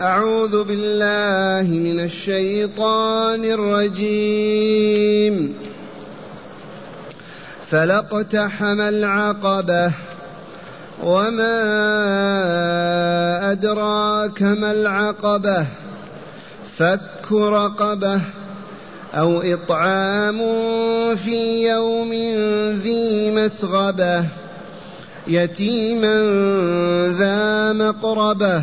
أعوذ بالله من الشيطان الرجيم. فلاقتحم العقبة. وما أدراك ما العقبة؟ فك رقبة. أو إطعام في يوم ذي مسغبة. يتيما ذا مقربة.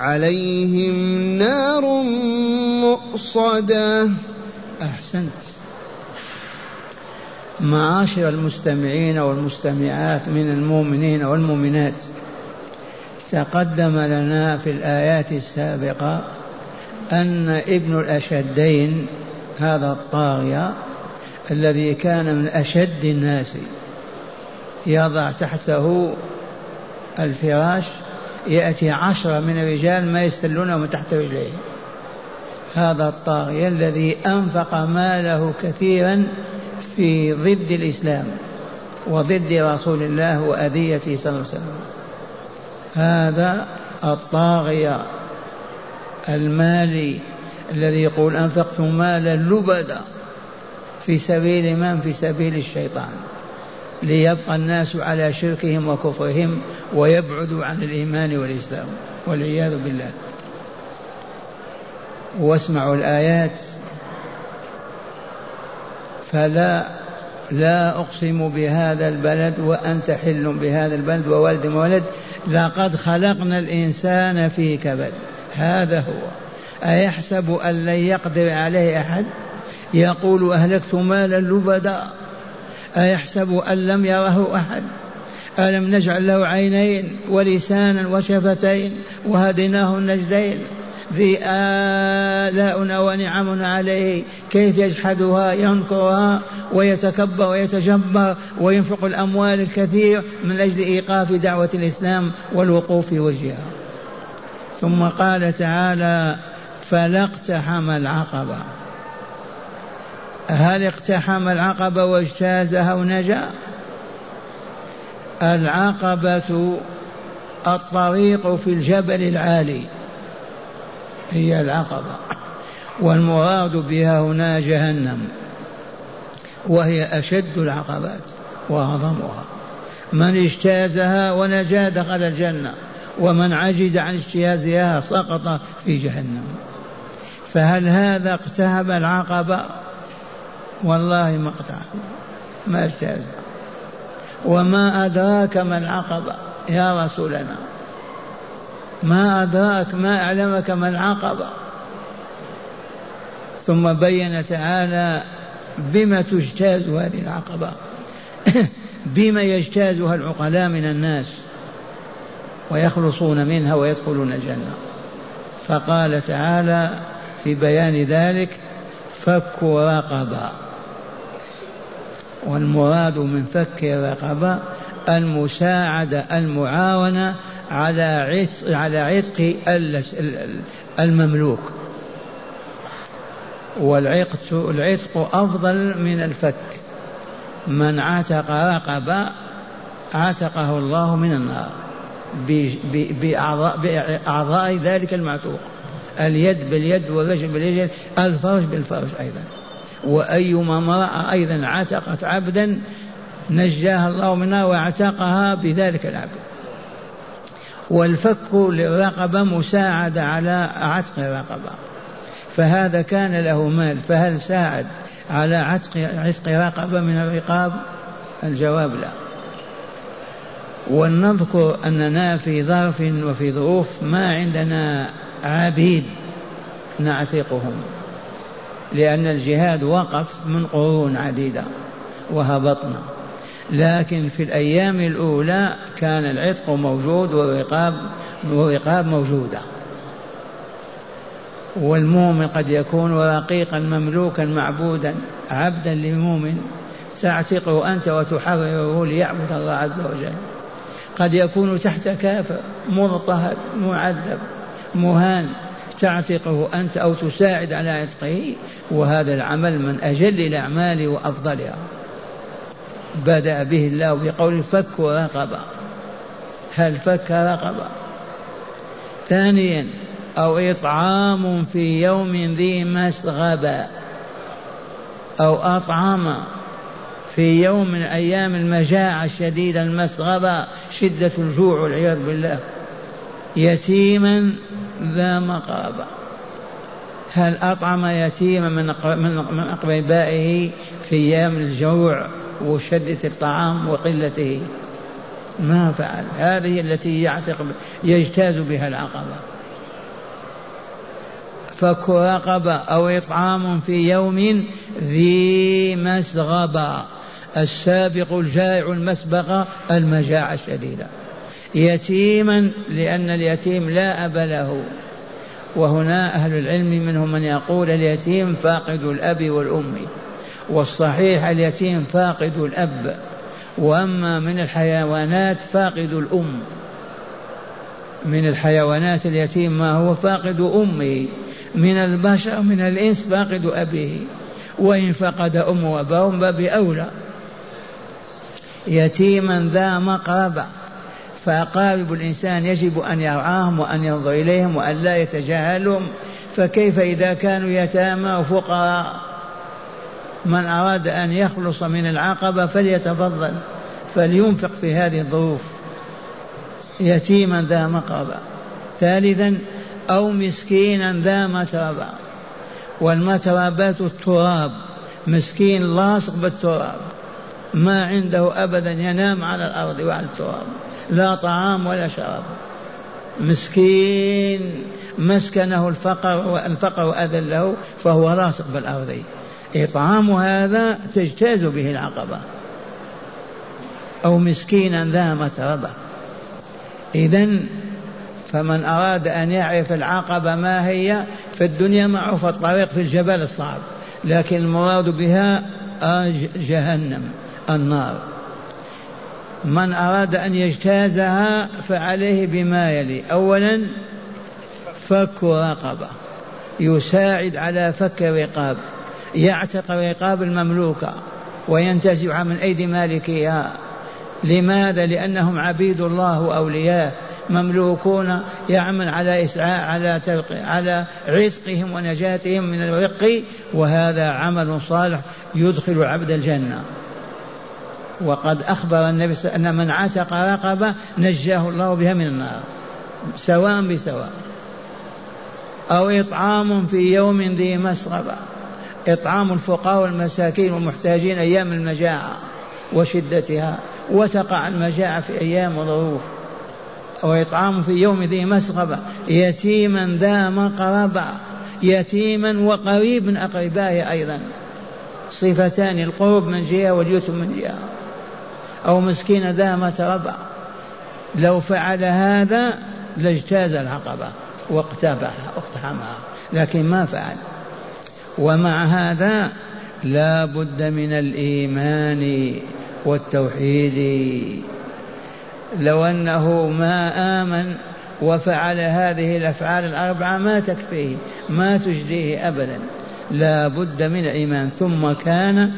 عليهم نار مؤصدة. أحسنت. معاشر المستمعين والمستمعات من المؤمنين والمؤمنات تقدم لنا في الآيات السابقة أن ابن الأشدين هذا الطاغية الذي كان من أشد الناس يضع تحته الفراش يأتي عشرة من الرجال ما يستلونه من تحت رجليه. هذا الطاغية الذي أنفق ماله كثيرا في ضد الإسلام وضد رسول الله وأذيته صلى الله عليه وسلم هذا الطاغية المالي الذي يقول أنفقت مالا لبدا في سبيل من؟ في سبيل الشيطان. ليبقى الناس على شركهم وكفرهم ويبعدوا عن الإيمان والإسلام والعياذ بالله. واسمعوا الآيات. فلا لا أقسم بهذا البلد وأنت حل بهذا البلد وولد ولد لقد خلقنا الإنسان في كبد. هذا هو. أيحسب أن لن يقدر عليه أحد؟ يقول أهلكت مالا لبدا. أيحسب أن لم يره أحد؟ ألم نجعل له عينين ولسانا وشفتين وهديناه النجدين؟ ذي آلاؤنا ونعمنا عليه كيف يجحدها ينكرها ويتكبر ويتجبر وينفق الأموال الكثير من أجل إيقاف دعوة الإسلام والوقوف في وجهها. ثم قال تعالى فلا اقتحم العقبة هل اقتحم العقبة واجتازها ونجا؟ العقبة الطريق في الجبل العالي. هي العقبة. والمراد بها هنا جهنم. وهي أشد العقبات وأعظمها. من اجتازها ونجا دخل الجنة ومن عجز عن اجتيازها سقط في جهنم. فهل هذا اقتهب العقبة؟ والله ما اقتحم ما اجتازها وما أدراك ما العقبة. يا رسولنا. ما أدراك ما أعلمك ما العقبة. ثم بين تعالى بما تجتاز هذه العقبة. بما يجتازها العقلاء من الناس. ويخلصون منها ويدخلون الجنة. فقال تعالى في بيان ذلك فك رقبة. والمراد من فك الرقبة المساعدة المعاونة على عتق على عتق المملوك. والعتق العتق أفضل من الفك. من عتق رقبة عتقه الله من النار. بأعضاء ذلك المعتوق. اليد باليد والرجل بالرجل الفرج بالفرج أيضا. وأيما امرأة أيضا عتقت عبدا نجاها الله منها واعتقها بذلك العبد. والفك للرقبة مساعدة على عتق الرقبة. فهذا كان له مال فهل ساعد على عتق عتق رقبة من الرقاب؟ الجواب لا. ولنذكر أننا في ظرف وفي ظروف ما عندنا عبيد نعتقهم. لأن الجهاد وقف من قرون عديدة وهبطنا. لكن في الأيام الأولى كان العتق موجود والرقاب والرقاب موجودة. والمؤمن قد يكون رقيقا مملوكا معبودا عبدا لمؤمن تعتقه أنت وتحرره ليعبد الله عز وجل. قد يكون تحت كافر مضطهد معذب مهان. تعتقه أنت أو تساعد على عتقه وهذا العمل من أجل الأعمال وأفضلها. بدأ به الله بقول فك رقبة. هل فك رقبة؟ ثانيا أو إطعام في يوم ذي مسغبة أو أطعم في يوم من أيام المجاعة الشديدة المسغبة شدة الجوع والعياذ بالله. يتيما ذا مقربة هل أطعم يتيما من من أقربائه في أيام الجوع وشدة الطعام وقلته؟ ما فعل. هذه التي يعتق يجتاز بها العقبة. فك رقبة أو إطعام في يوم ذي مسغبة. السابق الجائع المسبقة المجاعة الشديدة يتيما لأن اليتيم لا أب له. وهنا أهل العلم منهم من يقول اليتيم فاقد الأب والأم. والصحيح اليتيم فاقد الأب. وأما من الحيوانات فاقد الأم. من الحيوانات اليتيم ما هو؟ فاقد أمه. من البشر من الإنس فاقد أبيه. وإن فقد أم وأباه باب أولى يتيما ذا مقربة فأقارب الإنسان يجب أن يرعاهم وأن ينظر إليهم وأن لا يتجاهلهم فكيف إذا كانوا يتامى وفقراء؟ من أراد أن يخلص من العقبة فليتفضل فلينفق في هذه الظروف يتيما ذا مقربة ثالثا أو مسكينا ذا متربة. والمتربات التراب مسكين لاصق بالتراب ما عنده أبدا ينام على الأرض وعلى التراب. لا طعام ولا شراب. مسكين مسكنه الفقر والفقر أذله فهو لاصق بالأرض إطعام هذا تجتاز به العقبة. أو مسكينا ذا متربة. إذا فمن أراد أن يعرف العقبة ما هي في الدنيا معروف الطريق في الجبل الصعب. لكن المراد بها جهنم النار. من أراد أن يجتازها فعليه بما يلي. أولا فك رقبة. يساعد على فك رقاب. يعتق رقاب المملوكة وينتزع من أيدي مالكها لماذا؟ لأنهم عبيد الله وأولياء. مملوكون يعمل على إسعاء على على عتقهم ونجاتهم من الرق. وهذا عمل صالح يدخل عبد الجنة. وقد أخبر النبي أن من عتق رقبة نجاه الله بها من النار. سواء بسواء. أو إطعام في يوم ذي مسغبة إطعام الفقراء والمساكين والمحتاجين أيام المجاعة وشدتها. وتقع المجاعة في أيام وظروف أو إطعام في يوم ذي مسغبة يتيما ذا مقربة. يتيما وقريب من أقربائه أيضا. صفتان القرب من جهة واليتم من جهة. أو مسكينا ذا متربة لو فعل هذا لاجتاز العقبة واقتبحها واقتحمها لكن ما فعل. ومع هذا لا بد من الإيمان والتوحيد. لو أنه ما آمن وفعل هذه الأفعال الأربعة ما تكفيه ما تجديه أبدا. لا بد من الإيمان. ثم كان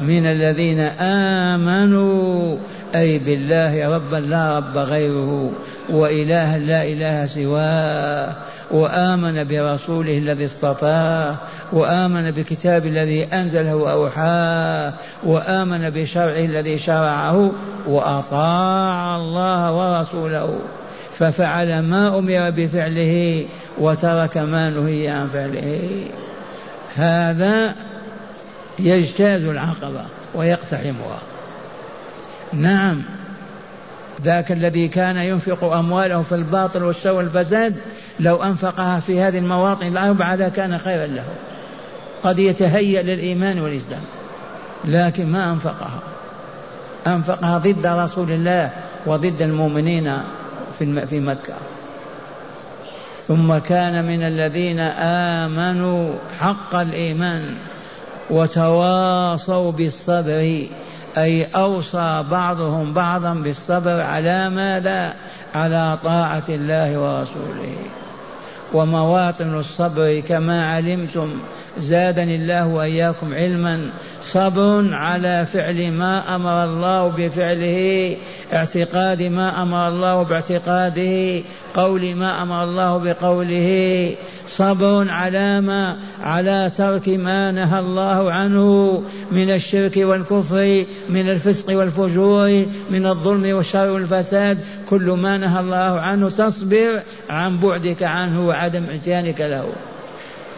من الذين آمنوا أي بالله ربا لا رب غيره وإله لا إله سواه وآمن برسوله الذي اصطفاه وآمن بكتاب الذي أنزله وأوحاه وآمن بشرعه الذي شرعه وأطاع الله ورسوله ففعل ما أمر بفعله وترك ما نهي عن فعله. هذا يجتاز العقبة ويقتحمها. نعم ذاك الذي كان ينفق أمواله في الباطل والشر والفساد لو أنفقها في هذه المواطن الأربعة لكان خيرا له. قد يتهيأ للإيمان والإسلام لكن ما أنفقها. أنفقها ضد رسول الله وضد المؤمنين في في مكة. ثم كان من الذين آمنوا حق الإيمان. وتواصوا بالصبر أي أوصى بعضهم بعضا بالصبر على ماذا؟ على طاعة الله ورسوله. ومواطن الصبر كما علمتم زادني الله وإياكم علما صبر على فعل ما أمر الله بفعله اعتقاد ما أمر الله باعتقاده قول ما أمر الله بقوله صبر على ما على ترك ما نهى الله عنه من الشرك والكفر من الفسق والفجور من الظلم والشر والفساد كل ما نهى الله عنه تصبر عن بعدك عنه وعدم إتيانك له.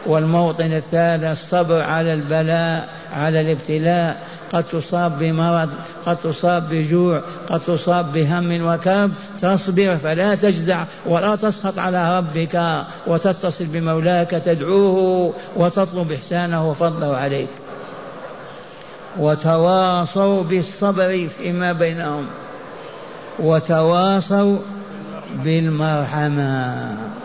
والموطن الثالث الصبر على البلاء على الابتلاء. قد تصاب بمرض قد تصاب بجوع قد تصاب بهم وكرب تصبر فلا تجزع ولا تسخط على ربك وتتصل بمولاك تدعوه وتطلب إحسانه وفضله عليك. وتواصوا بالصبر فيما بينهم. وتواصوا بالمرحمة.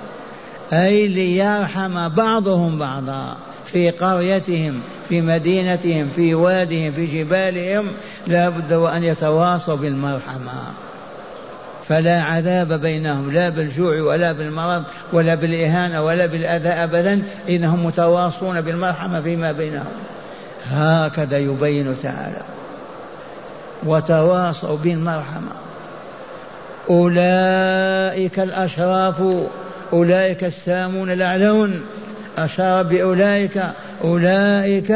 أي ليرحم بعضهم بعضا في قريتهم في مدينتهم في وادهم في جبالهم لا بد وأن يتواصوا بالمرحمة. فلا عذاب بينهم لا بالجوع ولا بالمرض ولا بالإهانة ولا بالأذى أبدا إنهم متواصون بالمرحمة فيما بينهم. هكذا يبين تعالى. وتواصوا بالمرحمة. أولئك الأشراف أولئك السامون الأعلون. أشار بأولئك. أولئك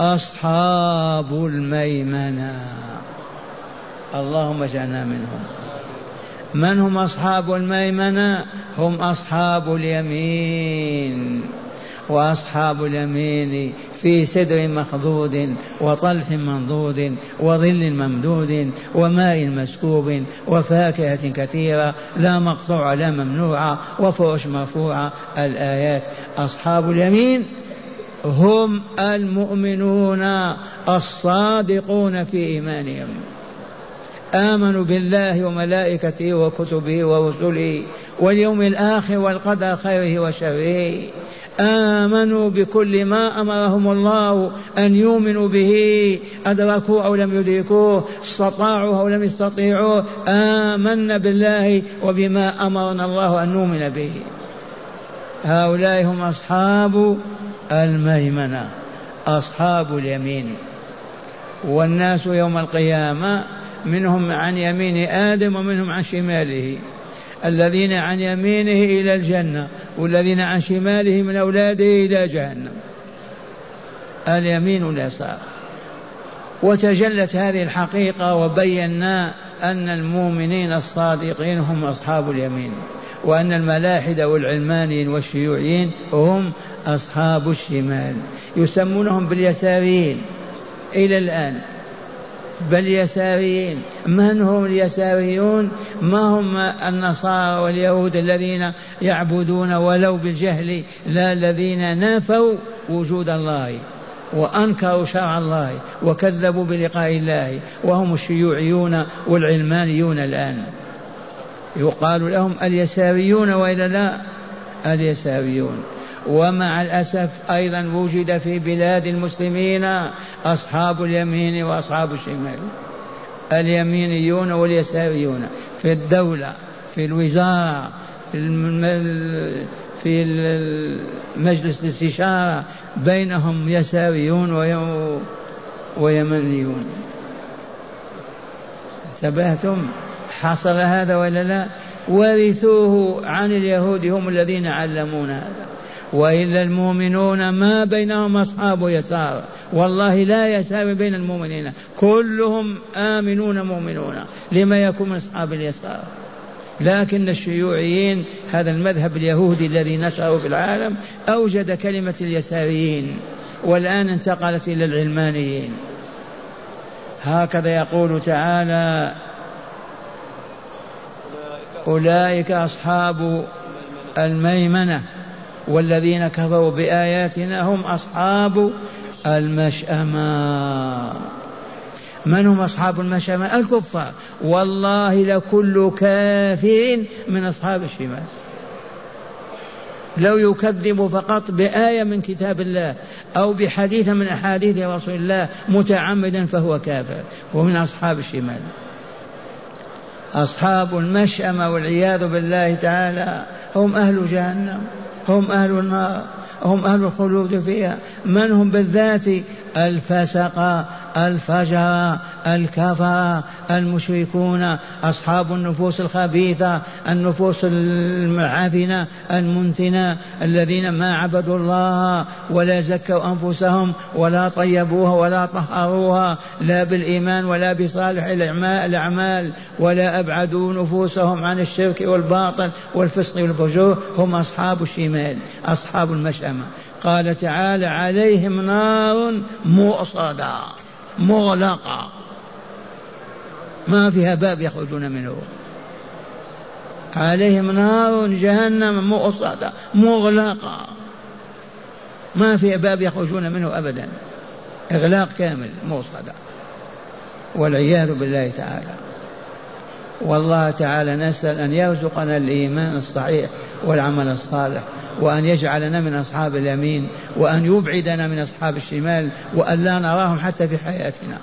أصحاب الميمنة. اللهم اجعلنا منهم. من هم أصحاب الميمنة؟ هم أصحاب اليمين. وأصحاب اليمين في سدر مخضود وطلح منضود وظل ممدود وماء مسكوب وفاكهة كثيرة لا مقطوعة لا ممنوعة وفرش مرفوعة الآيات أصحاب اليمين هم المؤمنون الصادقون في إيمانهم. آمنوا بالله وملائكته وكتبه ورسله واليوم الآخر والقدر خيره وشره. آمنوا بكل ما أمرهم الله أن يؤمنوا به أدركوا أو لم يدركوه استطاعوا أو لم يستطيعوا آمنا بالله وبما أمرنا الله أن نؤمن به. هؤلاء هم أصحاب الميمنة أصحاب اليمين. والناس يوم القيامة منهم عن يمين آدم ومنهم عن شماله الذين عن يمينه إلى الجنة. والذين عن شماله من أولاده إلى جهنم. اليمين واليسار. وتجلت هذه الحقيقة وبينا أن المؤمنين الصادقين هم أصحاب اليمين وأن الملاحدة والعلمانيين والشيوعيين هم أصحاب الشمال. يسمونهم باليساريين إلى الآن. بل يساريين من هم اليساريون؟ ما هم النصارى واليهود الذين يعبدون ولو بالجهل؟ لا الذين نافوا وجود الله وأنكروا شرع الله وكذبوا بلقاء الله وهم الشيوعيون والعلمانيون الآن. يقال لهم اليساريون وإلا لا؟ اليساريون. ومع الأسف أيضا وجد في بلاد المسلمين أصحاب اليمين وأصحاب الشمال. اليمينيون واليساريون في الدولة في الوزارة في في مجلس الاستشارة بينهم يساريون ويمنيون. انتبهتم؟ حصل هذا ولا لا؟ ورثوه عن اليهود هم الذين علمون هذا. وإلا المؤمنون ما بينهم أصحاب يسار. والله لا يسار بين المؤمنين. كلهم آمنون مؤمنون لما يكون من أصحاب اليسار. لكن الشيوعيين هذا المذهب اليهودي الذي نشره في العالم أوجد كلمة اليساريين والآن انتقلت إلى العلمانيين. هكذا يقول تعالى أولئك أصحاب الميمنة. والذين كفروا بآياتنا هم أصحاب المشأمة. من هم أصحاب المشأمة؟ الكفار. والله لكل كافر من أصحاب الشمال. لو يكذب فقط بآية من كتاب الله أو بحديث من أحاديث رسول الله متعمدا فهو كافر. ومن أصحاب الشمال. أصحاب المشأمة والعياذ بالله تعالى هم أهل جهنم. هم أهل النار هم أهل الخلود فيها. من هم بالذات الفسق الفجر الكفر المشركون أصحاب النفوس الخبيثة النفوس المعافنة المنتنة الذين ما عبدوا الله ولا زكوا أنفسهم ولا طيبوها ولا طهروها لا بالإيمان ولا بصالح الأعمال ولا أبعدوا نفوسهم عن الشرك والباطل والفسق والفجور هم أصحاب الشمال أصحاب المشأمة. قال تعالى عليهم نار مؤصدة مغلقة. ما فيها باب يخرجون منه. عليهم نار جهنم مؤصدة مغلقة. ما فيها باب يخرجون منه أبدا. إغلاق كامل مؤصدة. والعياذ بالله تعالى. والله تعالى نسأل أن يرزقنا الإيمان الصحيح والعمل الصالح. وأن يجعلنا من أصحاب اليمين وأن يبعدنا من أصحاب الشمال وأن لا نراهم حتى في حياتنا.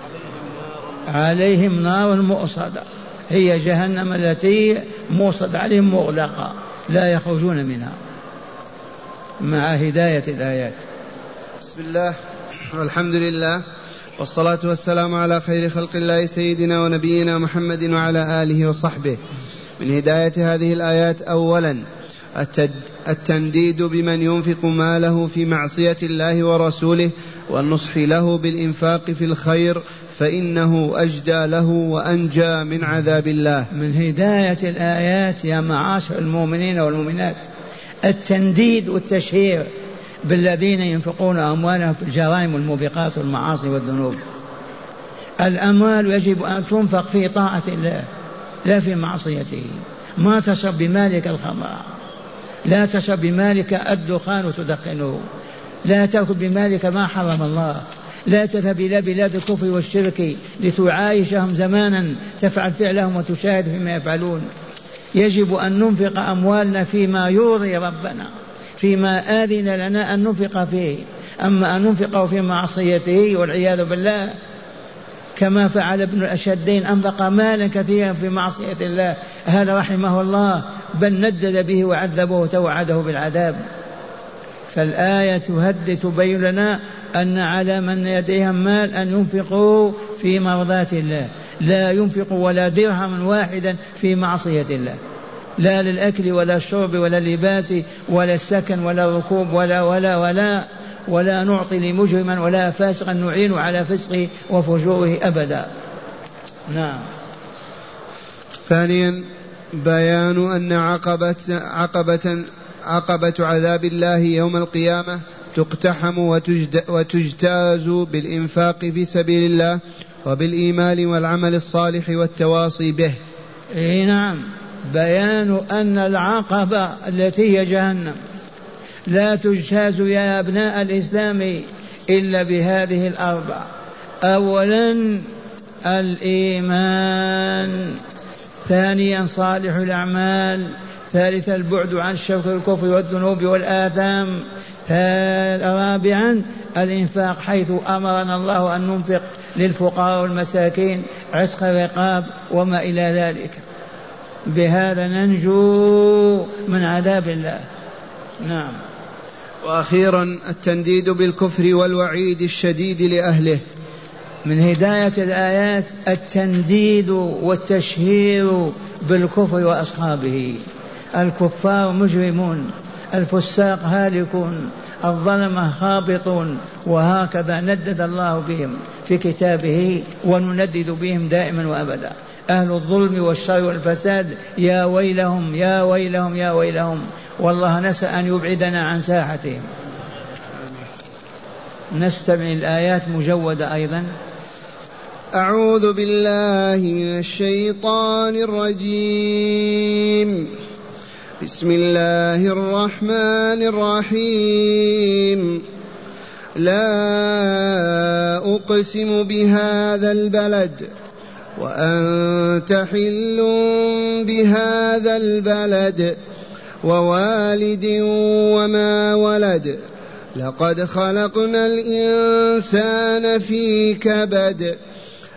عليهم نار مؤصدة. هي جهنم التي موصد عليهم مغلقة. لا يخرجون منها. مع هداية الآيات. بسم الله. والحمد لله. والصلاة والسلام على خير خلق الله سيدنا ونبينا محمد وعلى آله وصحبه. من هداية هذه الآيات أولا التنديد بمن ينفق ماله في معصية الله ورسوله والنصح له بالإنفاق في الخير فإنه أجدى له وأنجى من عذاب الله. من هداية الآيات يا معاشر المؤمنين والمؤمنات التنديد والتشهير بالذين ينفقون أموالهم في الجرائم والموبقات والمعاصي والذنوب. الأموال يجب أن تنفق في طاعة الله لا في معصيته. ما تشرب بمالك الخمر لا تشرب بمالك الدخان وتدخنه. لا تأكل بمالك ما حرم الله. لا تذهب إلى بلاد الكفر والشرك لتعايشهم زمانا تفعل فعلهم وتشاهد فيما يفعلون. يجب أن ننفق أموالنا فيما يرضي ربنا فيما آذن لنا أن ننفق فيه. أما أن ننفق في معصيته والعياذ بالله كما فعل ابن الأشدين أنفق مالا كثيرا في معصية الله. هذا رحمه الله. بل ندد به وعذبه وتوعده بالعذاب. فالآية تهدد تبين لنا أن على من يديهم مال أن ينفقوا في مرضاة الله. لا ينفق ولا درهم واحدا في معصية الله. لا للأكل ولا الشرب ولا اللباس ولا السكن ولا الركوب ولا ولا ولا ولا نعطي لمجرما ولا فاسقا نعين على فسقه وفجوره أبدا. نعم. ثانيا بيان أن عقبة عقبة عقبة عذاب الله يوم القيامة تقتحم وتجتاز بالإنفاق في سبيل الله وبالإيمان والعمل الصالح والتواصي به. إي نعم. بيان أن العقبة التي هي جهنم لا تجتاز يا أبناء الإسلام إلا بهذه الأربع. أولا الإيمان. ثانيا صالح الأعمال ثالثا البعد عن شوك الكفر والذنوب والآثام رابعا الإنفاق حيث أمرنا الله أن ننفق للفقراء والمساكين عتق الرقاب وما إلى ذلك. بهذا ننجو من عذاب الله. نعم. وأخيرا التنديد بالكفر والوعيد الشديد لأهله. من هداية الآيات التنديد والتشهير بالكفر وأصحابه. الكفار مجرمون الفساق هالكون الظلمه هابطون وهكذا ندد الله بهم في كتابه ونندد بهم دائما وأبدا. أهل الظلم والشر والفساد يا ويلهم يا ويلهم يا ويلهم. والله نسأل أن يبعدنا عن ساحتهم. نستمع الآيات مجودة أيضا. أعوذ بالله من الشيطان الرجيم. بسم الله الرحمن الرحيم. لا أقسم بهذا البلد وأنت حل بهذا البلد ووالد وما ولد. لقد خلقنا الإنسان في كبد